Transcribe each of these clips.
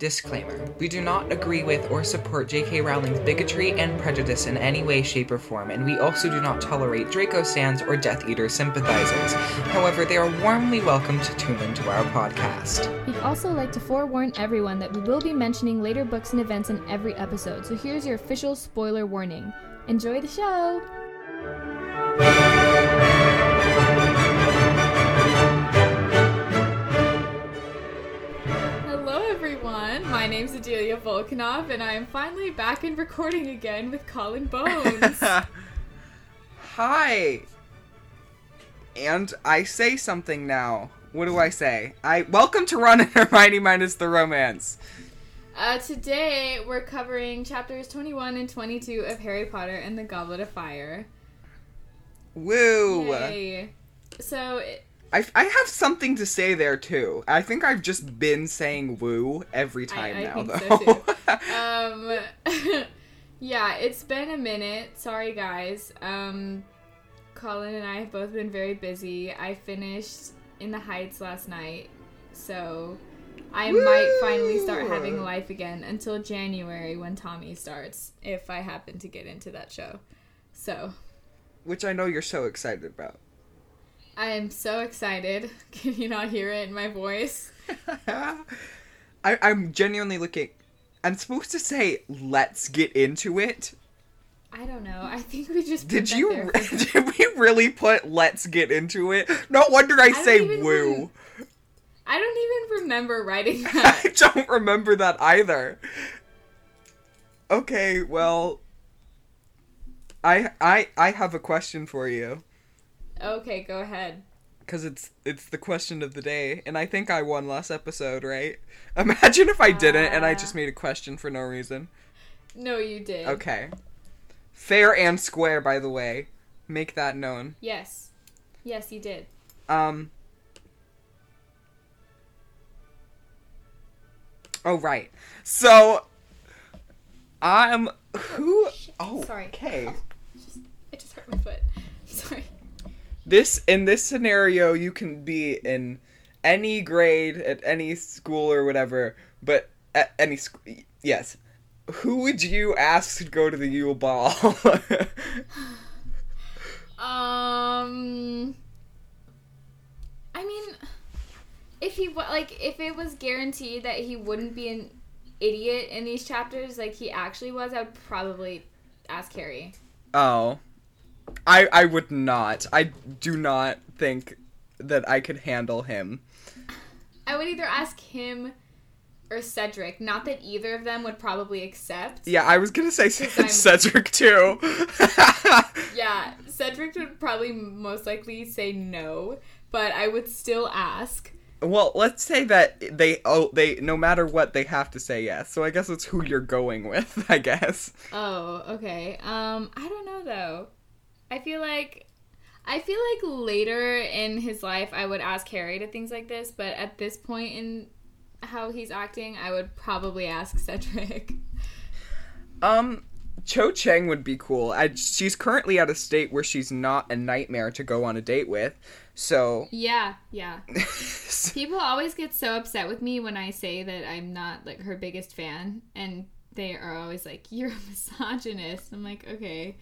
Disclaimer We do not agree with or support J.K. Rowling's bigotry and prejudice in any way, shape, or form, and we also do not tolerate Draco Sands or Death Eater sympathizers. However, they are warmly welcome to tune into our podcast. We'd also like to forewarn everyone that we will be mentioning later books and events in every episode, so here's your official spoiler warning. Enjoy the show! Everyone. My name's Adelia Vulchanov, and I am finally back and recording again with Colin Bones. Hi! And I say something now. What do I say? I welcome to Ron and Hermione minus the romance. uh, today, we're covering chapters 21 and 22 of Harry Potter and the Goblet of Fire. Woo! Yay. So, it- I, I have something to say there too. I think I've just been saying woo every time I, I now though. so um, yeah, it's been a minute. Sorry, guys. Um, Colin and I have both been very busy. I finished In the Heights last night, so I might finally start having life again until January when Tommy starts, if I happen to get into that show. So, Which I know you're so excited about. I am so excited. Can you not hear it in my voice? I, I'm genuinely looking. I'm supposed to say, let's get into it. I don't know. I think we just put Did you? Did we really put let's get into it? No wonder I, don't say woo. I don't even remember writing that. I don't remember that either. Okay, well. I I I have a question for you. Okay, go ahead. Cause it's it's the question of the day, and I think I won last episode, right? Imagine if I didn't, and I just Uh. made a question for no reason. No, you did. Okay. Fair and square, by the way. Make that known. Yes. Yes, you did. Um. Oh right. So. I'm who? Oh, Sorry. Okay. Just, it just hurt my foot. This in this scenario, you can be in any grade at any school or whatever, but at any school, yes. Who would you ask to go to the Yule Ball? Um. I mean, if he like, if it was guaranteed that he wouldn't be an idiot in these chapters, like he actually was, I would probably ask Harry. oh, I I would not. I do not think that I could handle him. I would either ask him or Cedric. Not that either of them would probably accept. Yeah, I was gonna say Cedric too. Yeah, Cedric would probably most likely say no, but I would still ask. well, let's say that they oh they no matter what they have to say yes. So I guess it's who you're going with. I guess. Oh, okay. Um, I don't know though. I feel like I feel like later in his life I would ask Harry to things like this, but at this point in how he's acting, I would probably ask Cedric. Um, Cho Chang would be cool. I, she's currently at a state where she's not a nightmare to go on a date with. So, Yeah, yeah. People always get so upset with me when I say that I'm not like her biggest fan, and they are always like, "You're a misogynist." I'm like, okay.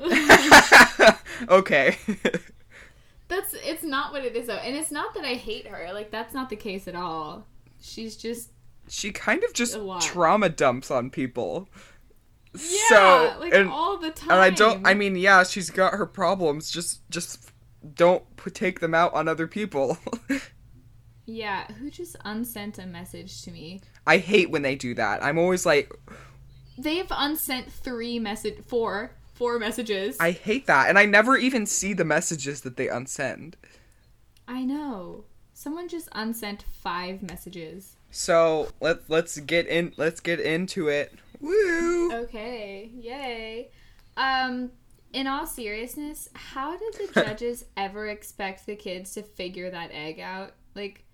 okay. That's it's not what it is though, and it's not that I hate her. Like that's not the case at all. She's just she kind of just trauma dumps on people. yeah, so, like and, all the time. and I don't. I mean, yeah, she's got her problems. Just, just don't take them out on other people. yeah, who just unsent a message to me? I hate when they do that. I'm always like, They've unsent three message, four, four messages. I hate that, and I never even see the messages that they unsend. I know. Someone just unsent five messages. So let let's get in. Let's get into it. Woo! Okay, yay. Um, in all seriousness, how did the judges ever expect the kids to figure that egg out? Like,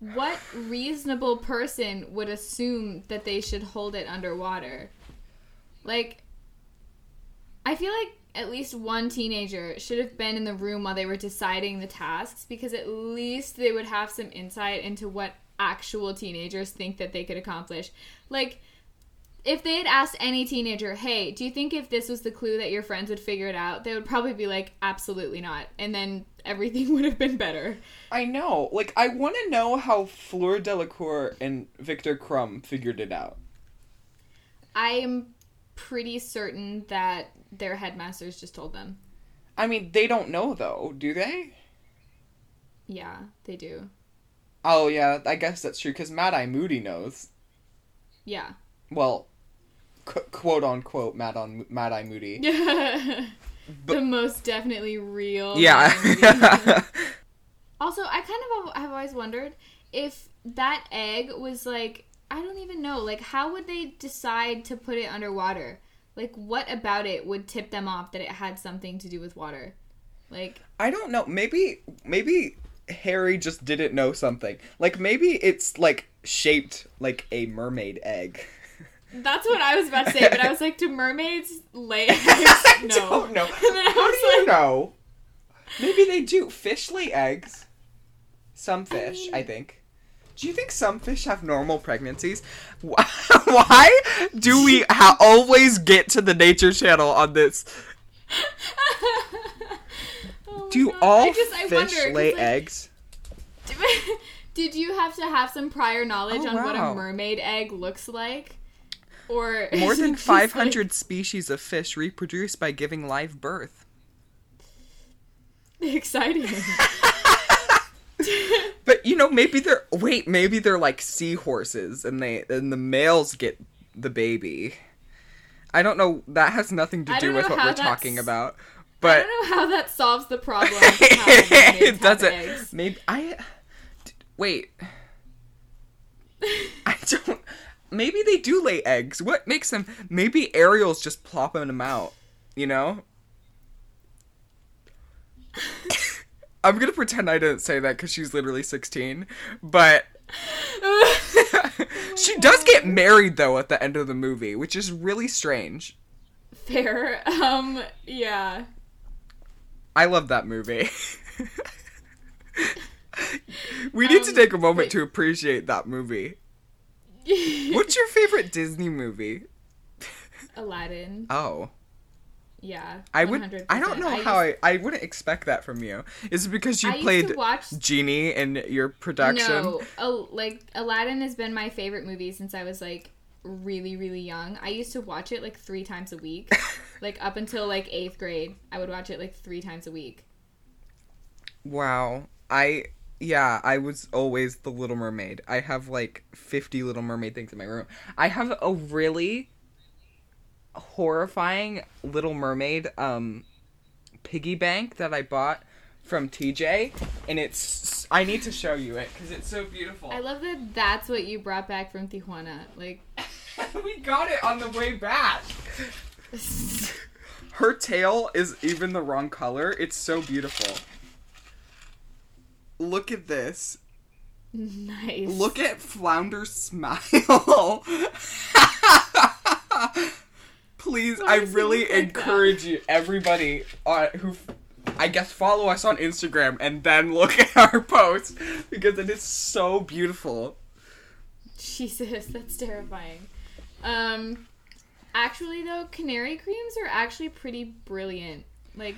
what reasonable person would assume that they should hold it underwater? Like, I feel like at least one teenager should have been in the room while they were deciding the tasks because at least they would have some insight into what actual teenagers think that they could accomplish. Like if they had asked any teenager, "Hey, do you think if this was the clue that your friends would figure it out?" They would probably be like, "Absolutely not." And then everything would have been better. I know. Like, I want to know how Fleur Delacour and Viktor Krum figured it out. I am pretty certain that their headmasters just told them. I mean, they don't know though, do they? Yeah, they do. Oh yeah, I guess that's true because Mad Eye Moody knows. Yeah. Well, qu- quote unquote Mad on Mad Eye Moody. the most definitely real. Yeah. also, I kind of have always wondered if that egg was like I don't even know. Like, how would they decide to put it underwater? Like, what about it would tip them off that it had something to do with water? Like, I don't know. Maybe maybe Harry just didn't know something. Like maybe it's like shaped like a mermaid egg. That's what I was about to say, but I was like, do mermaids lay eggs? I No. don't know. I How do you like- know? Maybe they do. Fish lay eggs. Some fish, I, mean- think. Do you think some fish have normal pregnancies? Why do we ha- always get to the Nature Channel on this? Oh Do God. all I just- I fish wonder, lay like, eggs? Did you have to have some prior knowledge Oh, on what a mermaid egg looks like? Or More than just, like- 500 species of fish reproduce by giving live birth. exciting. But you know, maybe they're wait, maybe they're like seahorses, and they and the males get the baby. I don't know. That has nothing to do with what we're talking about. But I don't know how that solves the problem. it doesn't. eggs. Maybe I wait. I don't. Maybe they do lay eggs. What makes them? Maybe Ariel's just plopping them out. You know. I'm gonna pretend I didn't say that because she's literally 16, but she does get married though at the end of the movie, which is really strange. Fair. Um. Yeah. I love that movie. we need to Um, take a moment wait. to appreciate that movie. What's your favorite Disney movie? Aladdin? Oh, Yeah. I would. 100%. I don't know I how used- I. I wouldn't expect that from you. Is it because you I played watch Genie in your production? No, oh, like Aladdin has been my favorite movie since I was like really, really young. I used to watch it like three times a week, like up until like eighth grade. I would watch it like three times a week. Wow. I yeah, I was always the Little Mermaid. I have like 50 Little Mermaid things in my room. I have a really horrifying Little Mermaid um piggy bank that I bought from TJ and it's I need to show you it cuz it's so beautiful. I love that. That's what you brought back from Tijuana. Like, we got it on the way back. Her tail is even the wrong color. It's so beautiful. Look at this. nice. Look at Flounder's smile. Please, I really encourage you, everybody uh, who, I guess, follow us on Instagram and then look at our post because it is so beautiful. Jesus, that's terrifying. Um, actually, though, canary creams are actually pretty brilliant. Like,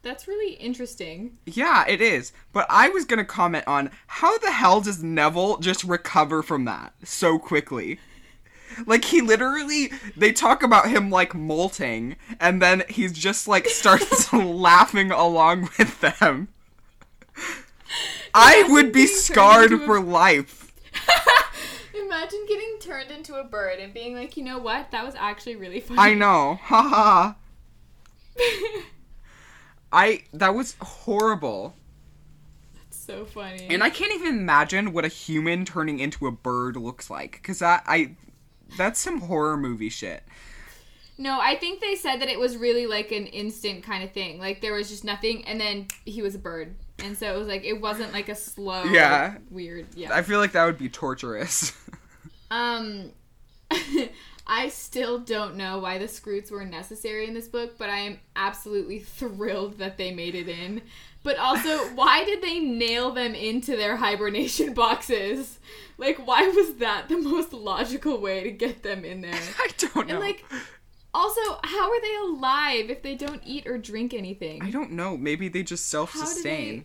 that's really interesting. Yeah, it is. But I was gonna comment on how the hell does Neville just recover from that so quickly? Like he literally they talk about him like molting and then he's just like starts laughing along with them. I would be scarred a- for life. Imagine getting turned into a bird and being like, you know what? That was actually really funny. I know. Ha ha. ha. I that was horrible. That's so funny. And I can't even imagine what a human turning into a bird looks like cuz that I that's some horror movie shit. no, I think they said that it was really like an instant kind of thing. Like there was just nothing, and then he was a bird, and so it was like it wasn't like a slow, Yeah. weird. Yeah. I feel like that would be torturous. Um, I still don't know why the Skrewts were necessary in this book, but I am absolutely thrilled that they made it in. But also, why did they nail them into their hibernation boxes? Like, why was that the most logical way to get them in there? I don't know. And like, also, how are they alive if they don't eat or drink anything? I don't know. Maybe they just self How do sustain. they?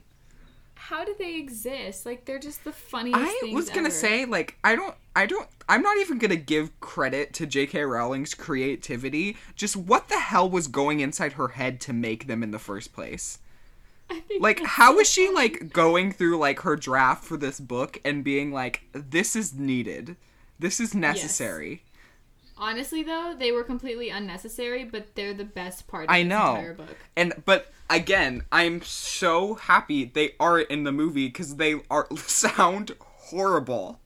How do they exist? Like, they're just the funniest. I was gonna ever. say, like, I don't, I don't, I'm not even gonna give credit to J.K. Rowling's creativity. Just what the hell was going inside her head to make them in the first place? Like, how was she like going through like her draft for this book and being like, this is needed, this is necessary. Honestly, though, they were completely unnecessary, but they're the best part of I know. entire book. And but again, I'm so happy they are in the movie because they are sound horrible.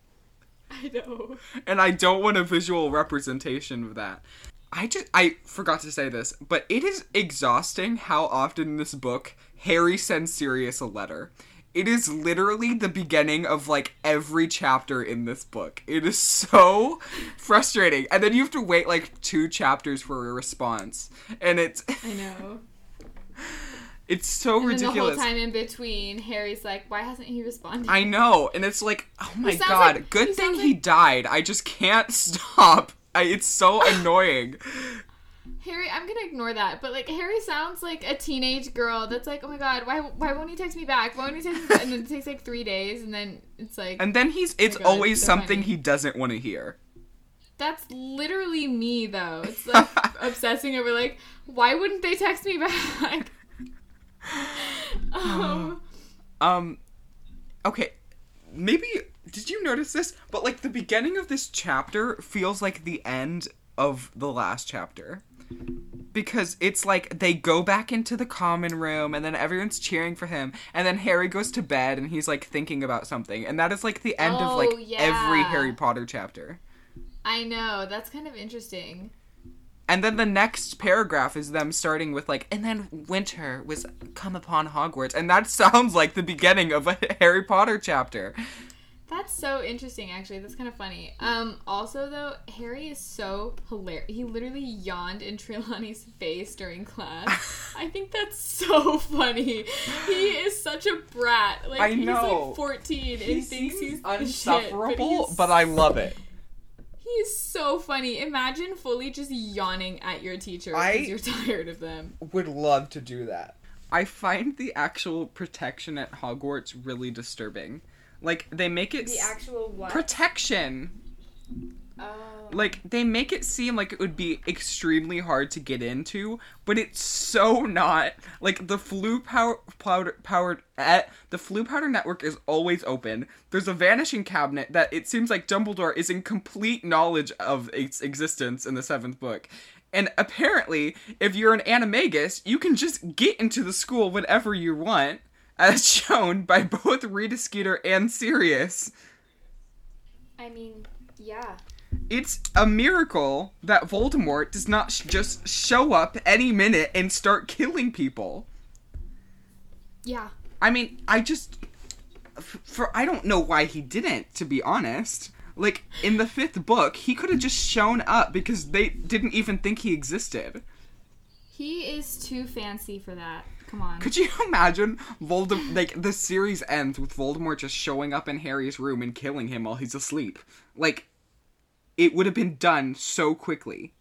I know. and I don't want a visual representation of that. I just I forgot to say this, but it is exhausting how often this book Harry sends Sirius a letter. It is literally the beginning of like every chapter in this book. It is so frustrating. And then you have to wait like two chapters for a response. And it's I know. it's so And then the whole ridiculous. time in between, Harry's like, "Why hasn't he responded?" I know, and it's like, oh my god, like- good he thing sounds he died. I just can't stop. I, it's so annoying. Harry, I'm gonna ignore that, but like Harry sounds like a teenage girl that's like, "Oh my god, why why won't he text me back? Why won't he text me?" Back? And then it takes like three days, and then it's like, And then he's it's Oh God, always so something funny. he doesn't want to hear. that's literally me though. It's like obsessing over like, why wouldn't they text me back? um, Um okay, maybe did you notice this? But like the beginning of this chapter feels like the end of the last chapter. Because it's like they go back into the common room and then everyone's cheering for him and then Harry goes to bed and he's like thinking about something and that is like the end of like Oh, every. Harry Potter chapter. I know that's kind of interesting. And then the next paragraph is them starting with like, and then winter was come upon Hogwarts, and that sounds like the beginning of a Harry Potter chapter. That's so interesting, actually. That's kind of funny. Um, also, though, Harry is so hilarious. He literally yawned in Trelawney's face during class. I think that's so funny. He is such a brat. Like I he's like 14 and thinks he's the shit, he's- but I love it. He's so funny. Imagine fully just yawning at your teacher because you're tired of them. Would love to do that. I find the actual protection at Hogwarts really disturbing. Like they make it s- actual what? protection. oh. like they make it seem like it would be extremely hard to get into but it's so not like the Floo power powder powered at the Floo powder network is always open there's a vanishing cabinet that it seems like dumbledore is in complete knowledge of its existence in the seventh book and apparently if you're an animagus you can just get into the school whenever you want as shown by both rita skeeter and sirius I mean, yeah. it's a miracle that Voldemort does not sh- just show up any minute and start killing people. Yeah. I mean, I just f- for I don't know why he didn't to be honest. Like in the 5th book, he could have just shown up because they didn't even think he existed. He is too fancy for that. Come on. Could you imagine Voldemort like the series ends with Voldemort just showing up in Harry's room and killing him while he's asleep? Like it would have been done so quickly.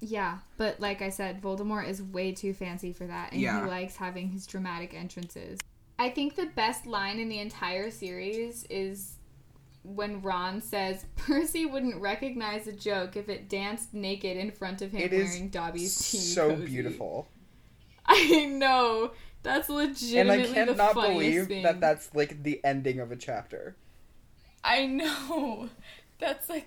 Yeah, but like I said, Voldemort is way too fancy for that, and Yeah. he likes having his dramatic entrances. I think the best line in the entire series is when Ron says Percy wouldn't recognize a joke if it danced naked in front of him It wearing Dobby's tea. so cozy. beautiful. I know. That's legitimately and I cannot believe thing. that that's like the ending of a chapter. I know. That's like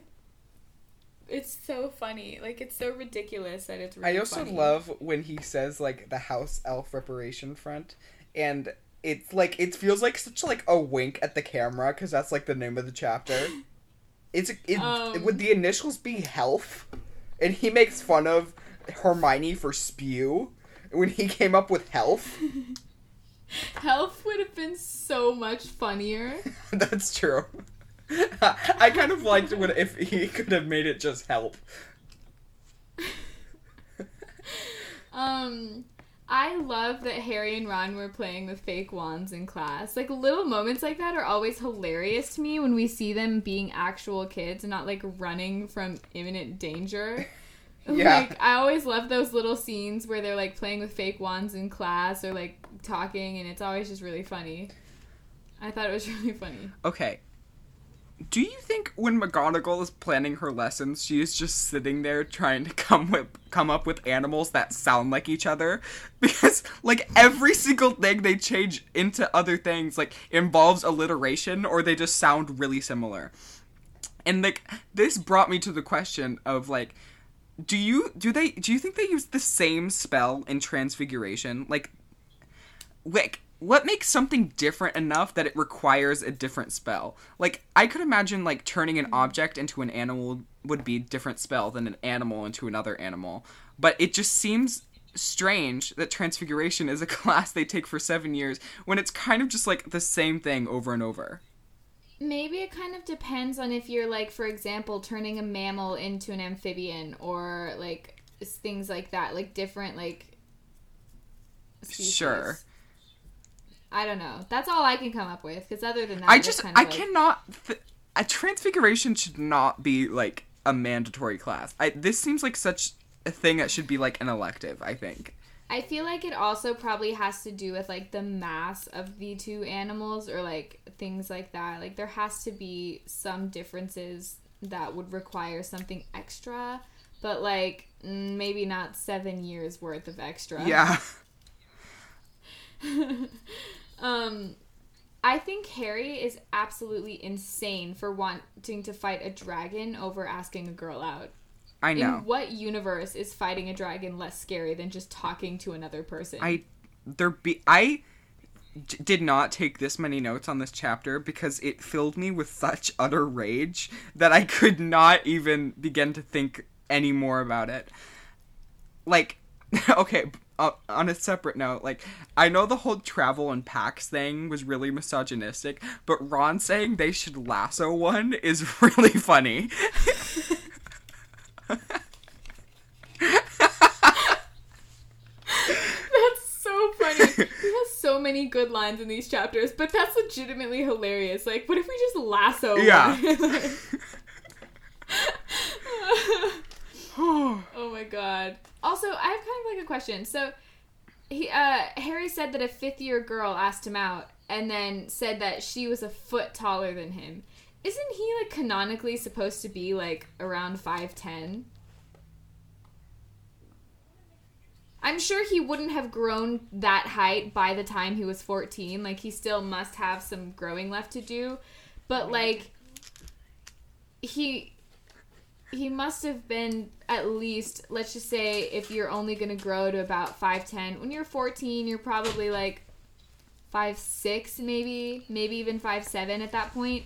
it's so funny. Like it's so ridiculous that it's really I also funny. love when he says like the house elf reparation front, and it's like it feels like such like a wink at the camera because that's like the name of the chapter. It's it, Um. would the initials be health, and he makes fun of Hermione for spew when he came up with health. Health would have been so much funnier. that's true. I kind of liked when if he could have made it just help. Um, I love that Harry and Ron were playing with fake wands in class. Like little moments like that are always hilarious to me when we see them being actual kids and not like running from imminent danger. Yeah. Like I always love those little scenes where they're like playing with fake wands in class or like talking and it's always just really funny. I thought it was really funny. Okay. Do you think when McGonagall is planning her lessons, she is just sitting there trying to come with come up with animals that sound like each other? Because like every single thing they change into other things like involves alliteration or they just sound really similar. And like this brought me to the question of like do you do they do you think they use the same spell in transfiguration? Like like what makes something different enough that it requires a different spell? Like i could imagine like turning an object into an animal would be a different spell than an animal into another animal. But it just seems strange that transfiguration is a class they take for seven years when it's kind of just like the same thing over and over Maybe it kind of depends on if you're like, for example, turning a mammal into an amphibian or like things like that, like different like. species. Sure. I don't know. That's all I can come up with. Because other than that, i just kind of i like- cannot th- a transfiguration should not be like a mandatory class I, this seems like such a thing that should be like an elective i think I feel like it also probably has to do with like the mass of the two animals or like things like that. Like there has to be some differences that would require something extra, but like mm, maybe not seven years worth of extra. yeah Um, I think Harry is absolutely insane for wanting to fight a dragon over asking a girl out. I know In what universe is fighting a dragon less scary than just talking to another person? I there be I d- did not take this many notes on this chapter because it filled me with such utter rage that I could not even begin to think any more about it. Like, okay, uh, on a separate note, like I know the whole travel and packs thing was really misogynistic, but Ron saying they should lasso one is really funny. That's so funny. he has so many good lines in these chapters, but that's legitimately hilarious. Like, what if we just lasso? Yeah. oh my god. Also, I have kind of like a question. So, he, uh, Harry said that a fifth year girl asked him out, and then said that she was a foot taller than him. Isn't he like canonically supposed to be like around five ten? I'm sure he wouldn't have grown that height by the time he was 14. Like, he still must have some growing left to do. But, like, he. He must have been at least, let's just say, if you're only going to grow to about 5'10, when you're 14, you're probably like 5'6, maybe, maybe even 5'7 at that point.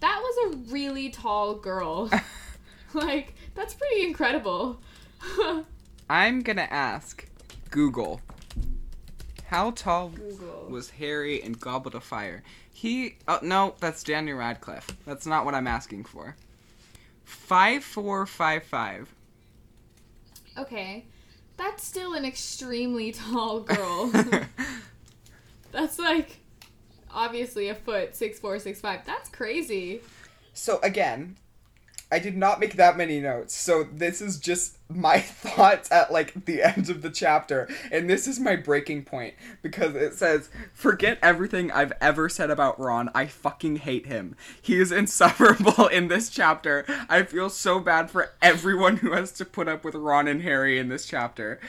That was a really tall girl. like, that's pretty incredible. I'm gonna ask Google. How tall Google. was Harry in Goblet of Fire? He. Oh no, that's Daniel Radcliffe. That's not what I'm asking for. Five four five five. Okay. That's still an extremely tall girl. That's like obviously a foot, six four, six five. That's crazy. So again, I did not make that many notes. So this is just my thoughts at like the end of the chapter. And this is my breaking point because it says, "Forget everything I've ever said about Ron. I fucking hate him. He is insufferable in this chapter. I feel so bad for everyone who has to put up with Ron and Harry in this chapter."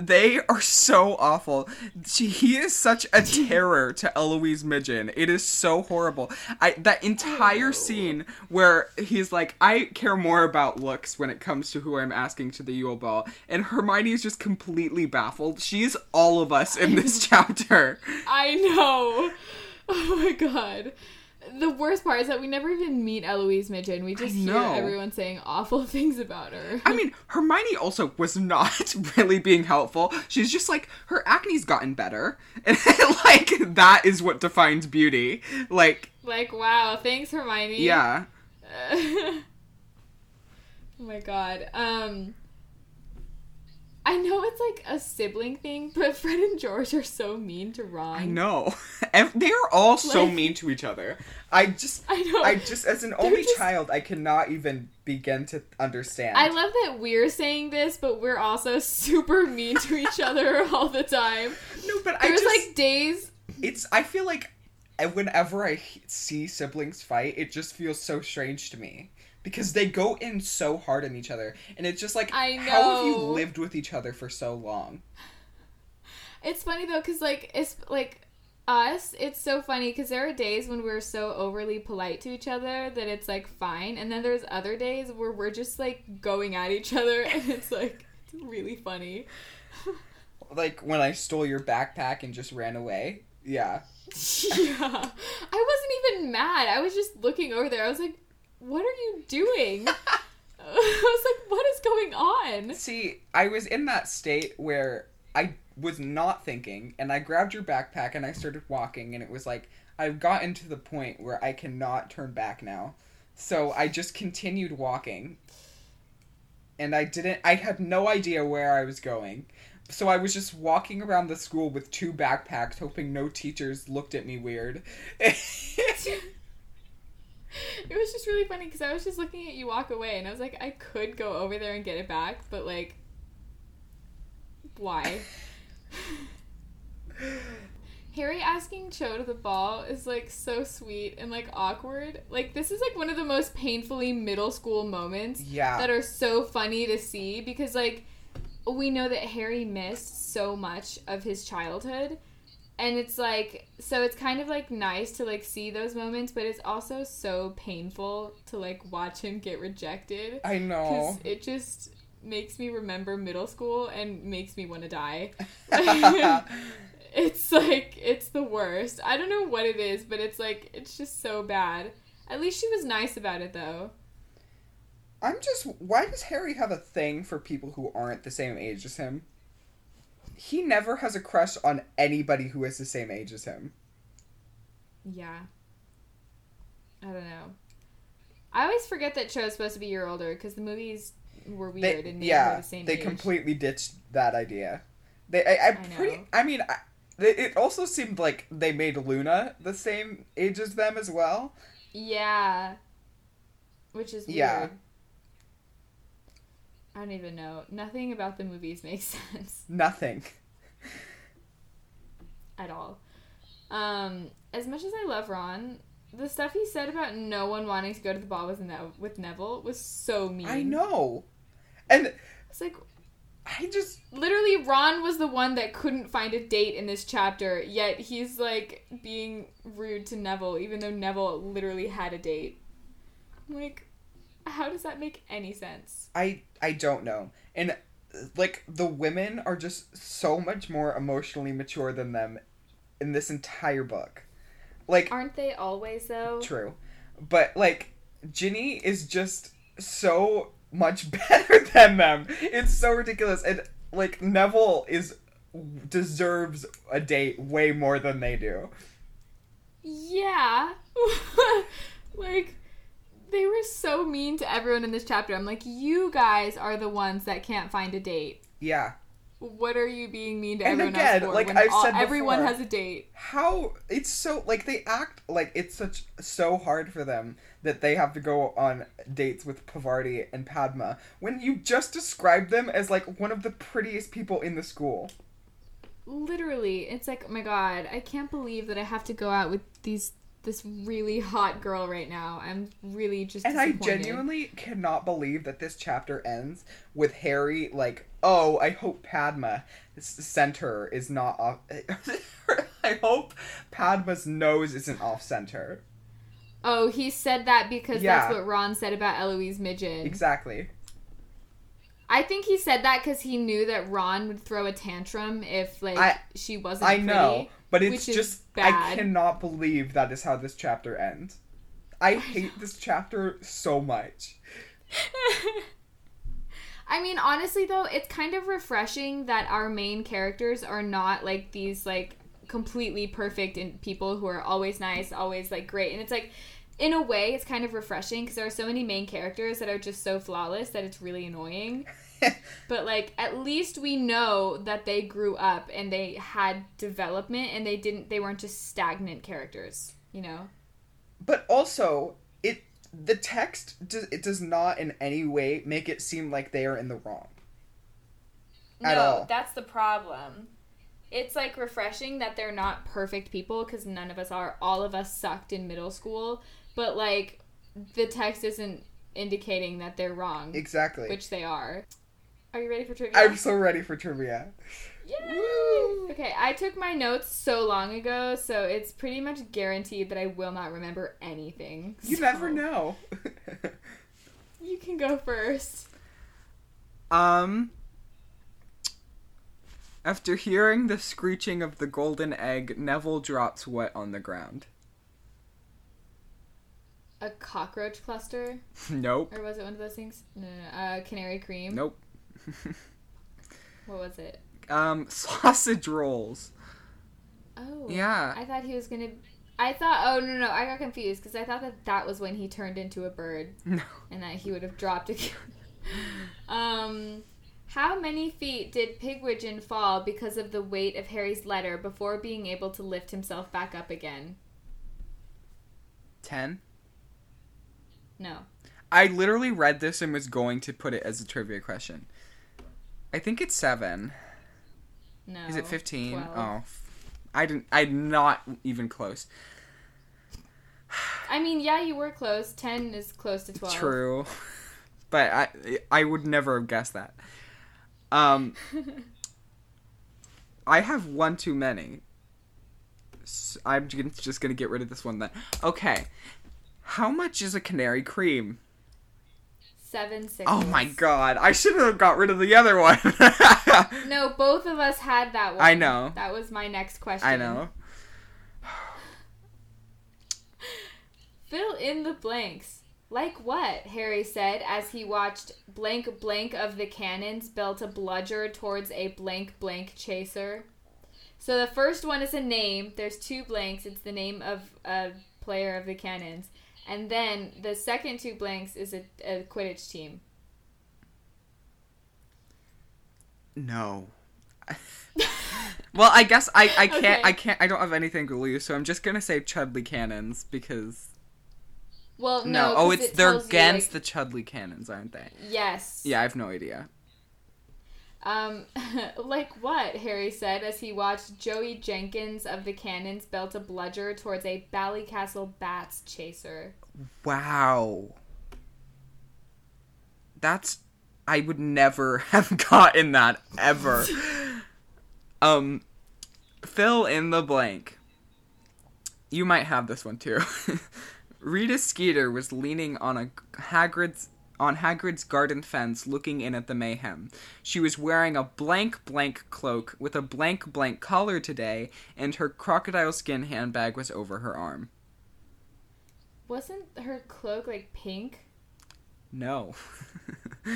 They are so awful. She, he is such a terror to Eloise Midgen. It is so horrible. I that entire scene where he's like, I care more about looks when it comes to who I'm asking to the Yule Ball, and Hermione is just completely baffled. She's all of us in this chapter. I know. Oh my god. The worst part is that we never even meet Eloise Midgen. We just hear everyone saying awful things about her. I mean, Hermione also was not really being helpful. She's just like her acne's gotten better, and like that is what defines beauty. Like, like, wow, thanks, Hermione. yeah, oh my god. Um I know it's like a sibling thing, but Fred and George are so mean to Ron. I know. They are all so Like- mean to each other. I just, I know. I just, as an only just- child, I cannot even begin to understand. I love that we're saying this, but we're also super mean to each other all the time. no, but I There's just, like days it's. I feel like uh, whenever I see siblings fight, it just feels so strange to me because they go in so hard on each other, and it's just like, I how have you lived with each other for so long? It's funny though, cause like it's like us. It's so funny because there are days when we're so overly polite to each other that it's like fine, and then there's other days where we're just like going at each other, and it's like it's really funny. Like when I stole your backpack and just ran away. Yeah. yeah, I wasn't even mad. I was just looking over there. I was like, "What are you doing?" I was like, "What is going on?" See, I was in that state where I was not thinking, and I grabbed your backpack and I started walking, and it was like I've gotten to the point where I cannot turn back now. So I just continued walking. And I didn't, I had no idea where I was going. So I was just walking around the school with two backpacks, hoping no teachers looked at me weird. It was just really funny because I was just looking at you walk away, and I was like, I could go over there and get it back, but like, why? Harry asking Cho to the ball is like so sweet and like awkward. Like this is like one of the most painfully middle school moments yeah. that are so funny to see because like we know that Harry missed so much of his childhood and it's like so it's kind of like nice to like see those moments but it's also so painful to like watch him get rejected I know. it just makes me remember middle school and makes me want to die. it's like it's the worst. I don't know what it is, but it's like it's just so bad. At least she was nice about it though. I'm just. Why does Harry have a thing for people who aren't the same age as him? He never has a crush on anybody who is the same age as him. Yeah. I don't know. I always forget that Cho's supposed to be a year older because the movies were They, weird and made yeah, the same they age. completely ditched that idea. They, I, I know. pretty. I mean, I, it it also seemed like they made Luna the same age as them as well. Yeah. Which is weird. Yeah. I don't even know. Nothing about the movies makes sense Nothing. at all. Um, as much as I love Ron, the stuff he said about no one wanting to go to the ball with, ne- with Neville was so mean. I know, and It's like I just literally Ron was the one that couldn't find a date in this chapter, yet he's like being rude to Neville, even though Neville literally had a date. I'm like, how does that make any sense? I I don't know. And like the women are just so much more emotionally mature than them in this entire book. Like Aren't they always though? true. But like Ginny is just so much better than them. It's so ridiculous and like Neville is deserves a date way more than they do. Yeah. like they were so mean to everyone in this chapter. I'm like, you guys are the ones that can't find a date. Yeah. What are you being mean to And everyone again, else for like when I've all- said everyone has a date? how it's so like they act like it's such so hard for them that they have to go on dates with Parvati and Padma when you just described them as like one of the prettiest people in the school. Literally, it's like, oh my god, I can't believe that I have to go out with these this really hot girl right now. I'm really just And I genuinely cannot believe that this chapter ends with Harry like, "Oh, I hope Padma center is not off I hope Padma's nose isn't off center." Oh, he said that because Yeah. that's what Ron said about Eloise Midgen. Exactly. I think he said that because he knew that Ron would throw a tantrum if like I- she wasn't. I know, but it's just I cannot believe that is how this chapter ends. I hate this chapter so much. I mean, honestly though, it's kind of refreshing that our main characters are not like these like completely perfect and people who are always nice, always like great. And it's like in a way it's kind of refreshing because there are so many main characters that are just so flawless that it's really annoying. but like at least we know that they grew up and they had development and they didn't they weren't just stagnant characters, you know. But also, it the text does it does not in any way make it seem like they are in the wrong. At no, all. that's the problem. It's like refreshing that they're not perfect people because none of us are. All of us sucked in middle school, but like the text isn't indicating that they're wrong, Exactly. which they are. Are you ready for trivia? I'm so ready for trivia. Yay! Woo! Okay, I took my notes so long ago, so it's pretty much guaranteed that I will not remember anything. You So, never know. You can go first. um after hearing the screeching of the golden egg, Neville drops wet on the ground? A cockroach cluster, nope. or was it one of those things? No, no, no. Uh, canary cream. Nope. What was it? um sausage rolls. Oh. Yeah. I thought he was gonna. I thought. Oh no no! I got confused because I thought that that was when he turned into a bird No. and that he would have dropped a. um, how many feet did Pigwidgeon fall because of the weight of Harry's letter before being able to lift himself back up again? 10. No. I literally read this and was going to put it as a trivia question. I think it's 7. No. Is it 15? Oh. I didn't I'm not even close. I mean, yeah, you were close. Ten is close to twelve. True. But I I would never have guessed that. Um I have one too many. I'm j- just going to get rid of this one then. Okay. How much is a canary cream? Seven six. Oh my god. I should have got rid of the other one. No, both of us had that one. I know. That was my next question. I know. Fill in the blanks. Like what? Harry said as he watched blank blank of the cannons belt a bludger towards a blank blank chaser. So the first one is a name. There's two blanks. It's the name of a player of the cannons. And then the second two blanks is a, a Quidditch team. No. well, I guess I, I can't Okay. I can't I don't have anything to lose, so I'm just gonna say Chudley cannons because Well, no, no. oh it's it they're against like- the Chudley cannons, aren't they? Yes. Yeah, I have no idea. Um, like what? Harry said as he watched Joey Jenkins of the Cannons belt a bludger towards a Ballycastle bats chaser. Wow. That's I would never have gotten that ever. um fill in the blank. You might have this one too. Rita Skeeter was leaning on a Hagrid's on Hagrid's garden fence looking in at the mayhem. She was wearing a blank blank cloak with a blank blank collar today, and her crocodile skin handbag was over her arm. Wasn't her cloak like pink? No.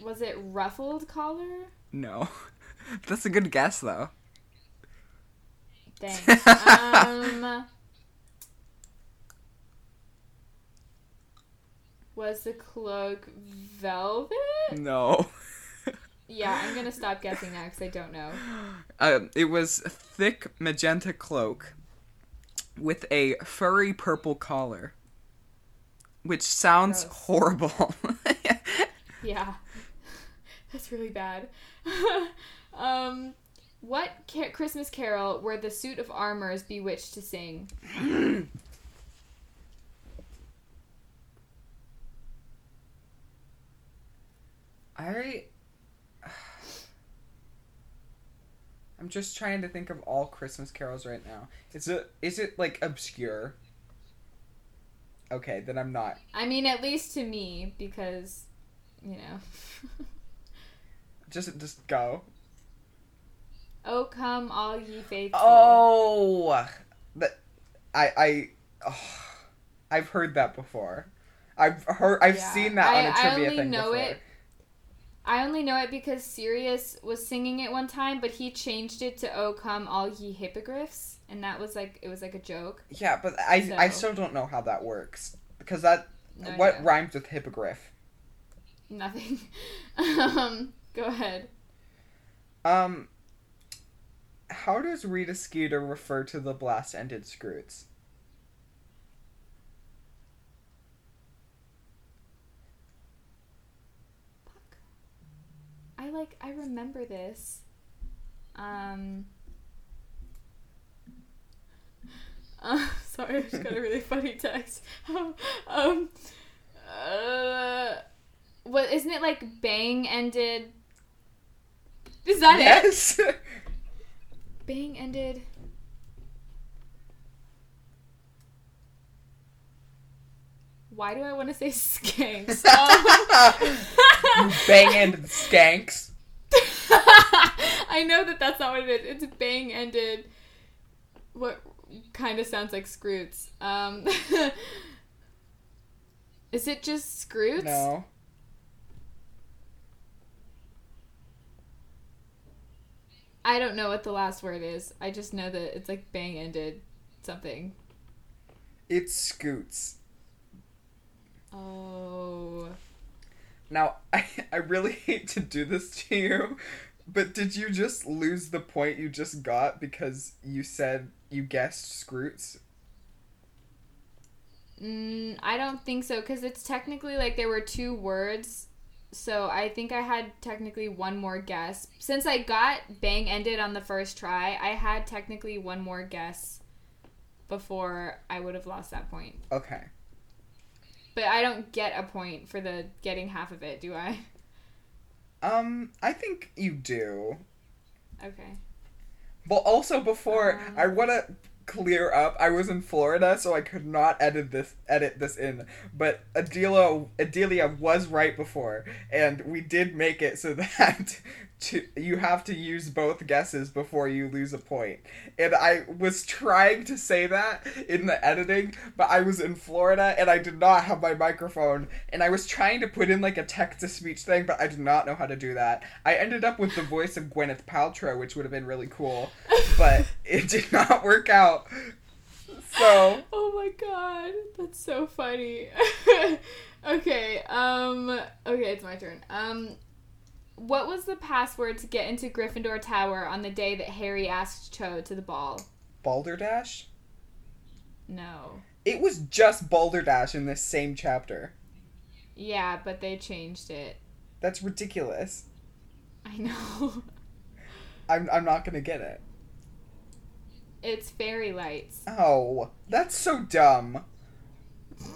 Was it ruffled collar? no. That's a good guess though. Thanks. um, was the cloak velvet? No. Yeah, I'm gonna stop guessing now because I don't know. Uh, it was a thick magenta cloak with a furry purple collar. Which sounds Gross. horrible. Yeah. That's really bad. um, what ca- Christmas carol were the suit of armors bewitched to sing? I I'm just trying to think of all Christmas carols right now. Is it is it like obscure? Okay, then I'm not. I mean, at least to me, because, you know. Just just go. oh, come all ye faithful. Oh, that I I oh, I've heard that before. I've heard I've Yeah. seen that on I- a I trivia only thing know before. it I only know it because Sirius was singing it one time, but he changed it to "Oh come all ye hippogriffs," and that was like it was like a joke. Yeah, but I I still don't know how that works because that No what idea. rhymes with hippogriff. Nothing. um, go ahead. Um, how does Rita Skeeter refer to the blast-ended Skrewts? I like I remember this. Um. Uh, sorry, I just got a really funny text. um. Uh. What isn't it like? Bang ended. Is that it? yes. Bang ended. Why do I want to say skanks? Um, Bang-ended skanks. I know that that's not what it is. It's bang ended. What kind of sounds like Skrewts? Um, is it just Skrewts? No. I don't know what the last word is. I just know that it's like bang ended something. It's Scoots. Oh. Now, I, I really hate to do this to you, but did you just lose the point you just got because you said you guessed Skrewts? Mm, I don't think so because it's technically like there were two words. So I think I had technically one more guess. Since I got bang ended on the first try, I had technically one more guess before I would have lost that point. Okay. But I don't get a point for the getting half of it, do I? Um, I think you do. Okay. But also before, Um. I want to clear up. I was in Florida, so I could not edit this edit this in. But Adelia Adelia was right before, and we did make it so that to, you have to use both guesses before you lose a point. And I was trying to say that in the editing, but I was in Florida and I did not have my microphone, and I was trying to put in like a text to speech thing, but I did not know how to do that. I ended up with the voice of Gwyneth Paltrow, which would have been really cool, but it did not work out. So Oh my god, that's so funny. okay, um okay, it's my turn. Um what was the password to get into Gryffindor Tower on the day that Harry asked Cho to the ball? Balderdash? No. It was just Balderdash in this same chapter. Yeah, but they changed it. That's ridiculous. I know. I'm I'm not gonna get it. it's fairy lights. Oh, that's so dumb.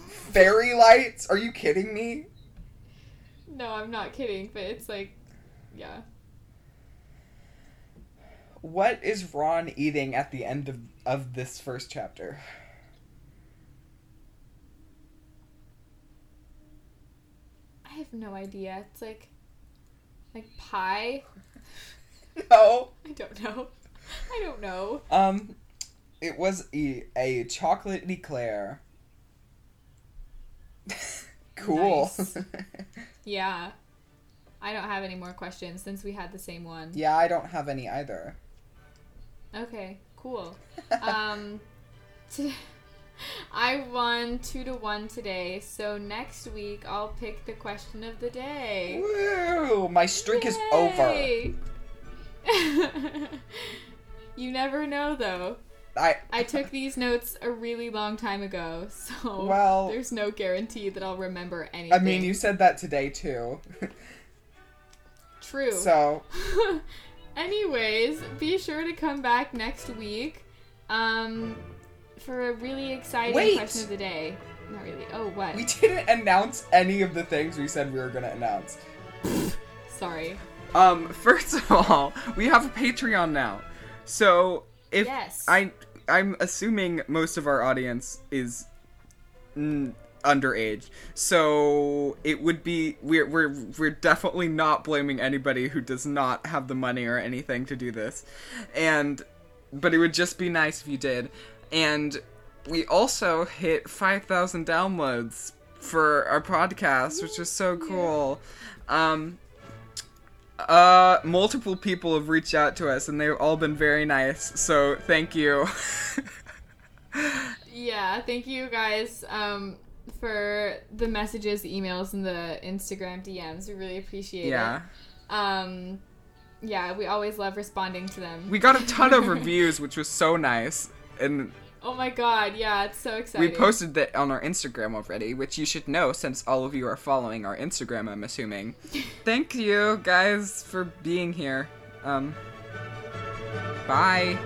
Fairy lights? Are you kidding me? No, I'm not kidding, but it's like yeah. What is Ron eating at the end of, of this first chapter? I have no idea. It's like like pie. No. I don't know. I don't know. Um, it was a, a chocolate eclair. cool. Nice. Yeah. I don't have any more questions since we had the same one. yeah, I don't have any either. Okay, cool. um, t- I won two to one today, so next week I'll pick the question of the day. Woo! My streak is over. You never know, though. I I took these notes a really long time ago, so Well- there's no guarantee that I'll remember anything. I mean, you said that today too. True. so, Anyways, be sure to come back next week um, for a really exciting Wait. question of the day. Not really. Oh, what? we didn't announce any of the things we said we were going to announce. Sorry. Um, first of all, we have a Patreon now. So, if Yes. I I'm assuming most of our audience is mm, underage. So it would be we're we're we're definitely not blaming anybody who does not have the money or anything to do this. And but it would just be nice if you did. And we also hit 5,000 downloads for our podcast, which is so cool. Um uh multiple people have reached out to us and they've all been very nice. So thank you. Yeah, thank you guys um, for the messages, the emails, and the Instagram DMs. We really appreciate yeah. it. Um, yeah, we always love responding to them. We got a ton of reviews, which was so nice. And oh my god, yeah, it's so exciting. we posted that on our Instagram already, which you should know since all of you are following our Instagram, I'm assuming. Thank you guys for being here. Um bye.